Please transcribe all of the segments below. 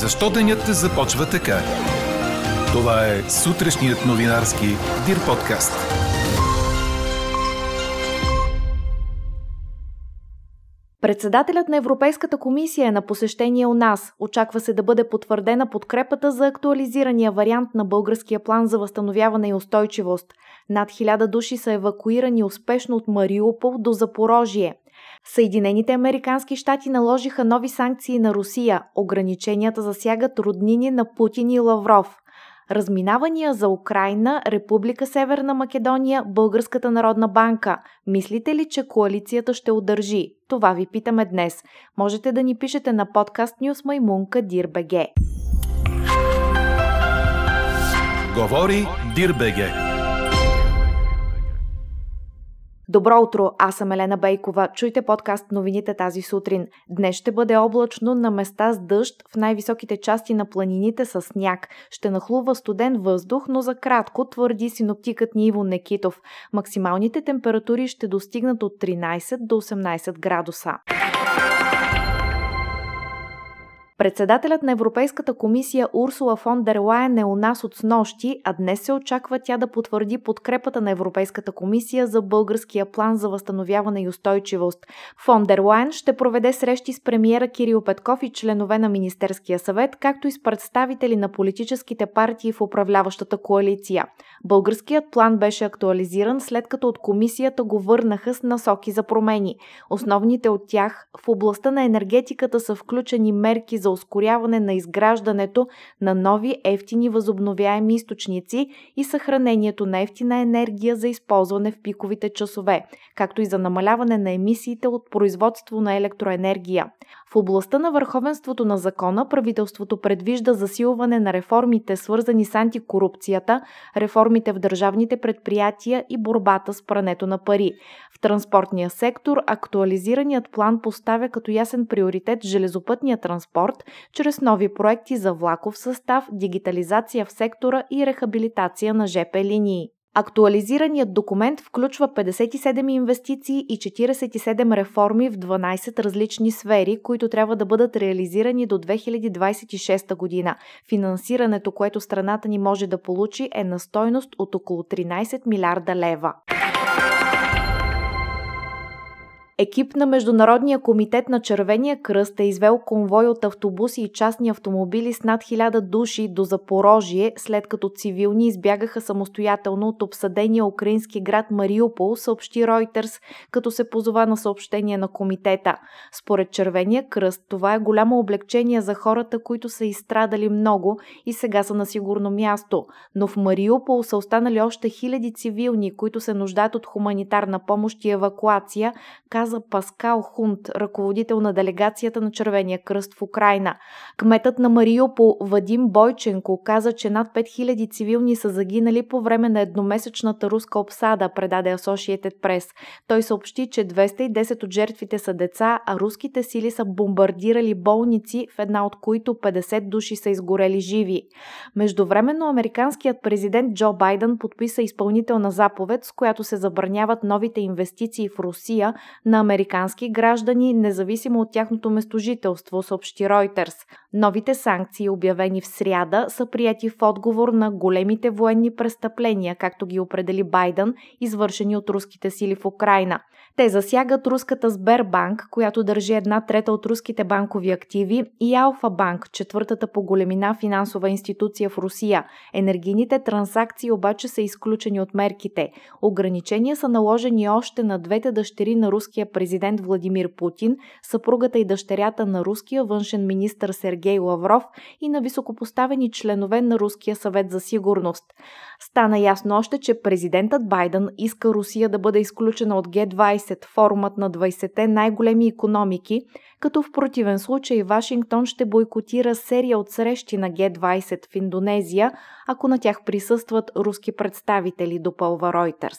Защо денят започва така? Това е сутрешният новинарски Дир подкаст. Председателят на Европейската комисия е на посещение у нас. Очаква се да бъде потвърдена подкрепата за актуализирания вариант на българския план за възстановяване и устойчивост. Над хиляда души са евакуирани успешно от Мариупол до Запорожие. Съединените американски щати наложиха нови санкции на Русия. Ограниченията засягат роднини на Путин и Лавров. Разминавания за Украина, Република Северна Македония, Българската народна банка. Мислите ли, че коалицията ще удържи? Това ви питаме днес. Можете да ни пишете на подкаст Нюс Маймунка Дирбеге. Говори Дирбеге. Добро утро, аз съм Елена Бейкова. Чуйте подкаст новините тази сутрин. Днес ще бъде облачно на места с дъжд, в най-високите части на планините с сняг. Ще нахлува студен въздух, но за кратко твърди синоптикът ни Иво Некитов. Максималните температури ще достигнат от 13 до 18 градуса. Председателят на Европейската комисия Урсула фон дер Лайен е у нас от снощи, а днес се очаква тя да потвърди подкрепата на Европейската комисия за българския план за възстановяване и устойчивост. Фон дер Лайен ще проведе срещи с премиера Кирил Петков и членове на Министерския съвет, както и с представители на политическите партии в управляващата коалиция. Българският план беше актуализиран след като от комисията го върнаха с насоки за промени. Основните от тях в областта на енергетиката са включени мерки за ускоряване на изграждането на нови ефтини възобновяеми източници и съхранението на ефтина енергия за използване в пиковите часове, както и за намаляване на емисиите от производство на електроенергия. В областта на върховенството на закона правителството предвижда засилване на реформите, свързани с антикорупцията, реформите в държавните предприятия и борбата с прането на пари. В транспортния сектор актуализираният план поставя като ясен приоритет железопътния транспорт, чрез нови проекти за влаков състав, дигитализация в сектора и рехабилитация на ЖП линии. Актуализираният документ включва 57 инвестиции и 47 реформи в 12 различни сфери, които трябва да бъдат реализирани до 2026 година. Финансирането, което страната ни може да получи е на стойност от около 13 милиарда лева. Екип на Международния комитет на Червения кръст е извел конвой от автобуси и частни автомобили с над 1000 души до Запорожие, след като цивилни избягаха самостоятелно от обсъдения украински град Мариупол, съобщи Ройтерс, като се позова на съобщение на комитета. Според Червения кръст, това е голямо облегчение за хората, които са изстрадали много и сега са на сигурно място. Но в Мариупол са останали още хиляди цивилни, които се нуждаят от хуманитарна помощ и евакуация, Паскал Хунт, ръководител на делегацията на Червения кръст в Украина. Кметът на Мариупол Вадим Бойченко каза, че над 5000 цивилни са загинали по време на едномесечната руска обсада, предаде Associated Press. Той съобщи, че 210 от жертвите са деца, а руските сили са бомбардирали болници, в една от които 50 души са изгорели живи. Междувременно американският президент Джо Байден подписа изпълнителна заповед, с която се забраняват новите инвестиции в Русия на на американски граждани, независимо от тяхното местожителство, съобщи Ройтерс. Новите санкции, обявени в сряда, са прияти в отговор на големите военни престъпления, както ги определи Байден, извършени от руските сили в Украина. Те засягат руската Сбербанк, която държи една трета от руските банкови активи, и Алфа Банк, четвъртата по големина финансова институция в Русия. Енергийните транзакции обаче са изключени от мерките. Ограничения са наложени още на двете дъщери на руския президент Владимир Путин, съпругата и дъщерята на руския външен министр Сергей Лавров и на високопоставени членове на Руския съвет за сигурност. Стана ясно още, че президентът Байден иска Русия да бъде изключена от Г-20, форумът на 20-те най-големи економики, като в противен случай Вашингтон ще бойкотира серия от срещи на Г-20 в Индонезия, ако на тях присъстват руски представители, допълва Ройтерс.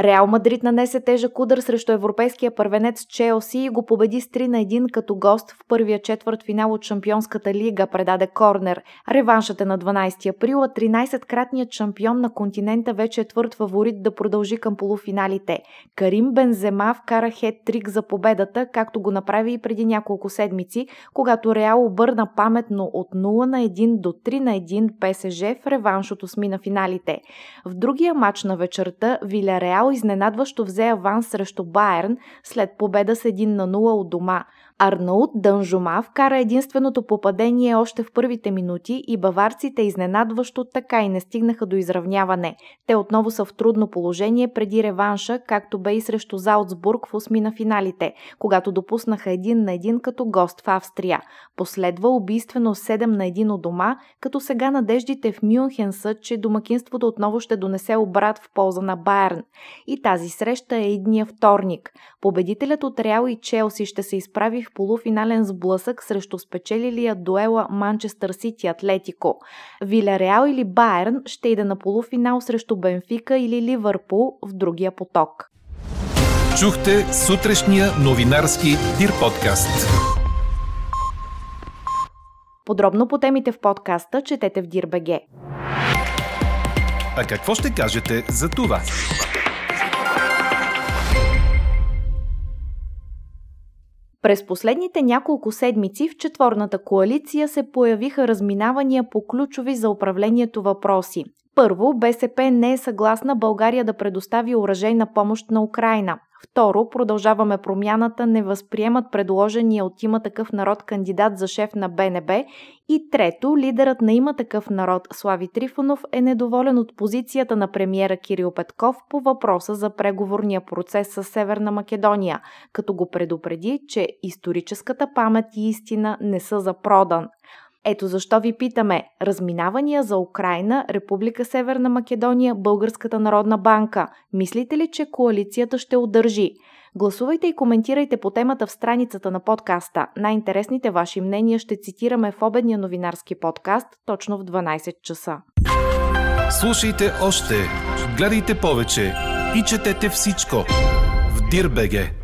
Реал Мадрид нанесе тежък удар срещу европейския първенец Челси и го победи с 3 на 1 като гост в първия четвърт финал от Шампионската лига, предаде Корнер. Реваншът е на 12 април, а 13-кратният шампион на континента вече е твърд фаворит да продължи към полуфиналите. Карим Бензема вкара хет-трик за победата, както го направи и преди няколко седмици, когато Реал обърна паметно от 0 на 1 до 3 на 1 ПСЖ в реванш от на финалите. В другия матч на вечерта Изненадващо взе аванс срещу Байерн след победа с 1 на 0 от дома – Арнаут Дънжума вкара единственото попадение още в първите минути и баварците изненадващо така и не стигнаха до изравняване. Те отново са в трудно положение преди реванша, както бе и срещу Заутсбург в осми на финалите, когато допуснаха един на един като гост в Австрия. Последва убийствено 7 на 1 от дома, като сега надеждите в Мюнхен са, че домакинството отново ще донесе обрат в полза на Байерн. И тази среща е идния вторник. Победителят от Реал и Челси ще се изправи в полуфинален сблъсък срещу спечелилия дуела Манчестър Сити Атлетико. Виляреал или Байерн ще иде на полуфинал срещу Бенфика или Ливърпул в другия поток. Чухте сутрешния новинарски Дир подкаст. Подробно по темите в подкаста четете в Дирбеге. А какво ще кажете за това? През последните няколко седмици в четворната коалиция се появиха разминавания по ключови за управлението въпроси. Първо, БСП не е съгласна България да предостави оръжейна помощ на Украина. Второ, продължаваме промяната, не възприемат предложения от има такъв народ кандидат за шеф на БНБ. И трето, лидерът на има такъв народ Слави Трифонов е недоволен от позицията на премиера Кирил Петков по въпроса за преговорния процес с Северна Македония, като го предупреди, че историческата памет и истина не са за продан. Ето защо ви питаме разминавания за Украина, Република Северна Македония, Българската народна банка. Мислите ли, че коалицията ще удържи? Гласувайте и коментирайте по темата в страницата на подкаста. Най-интересните ваши мнения ще цитираме в обедния новинарски подкаст точно в 12 часа. Слушайте още, гледайте повече и четете всичко в Дирбеге.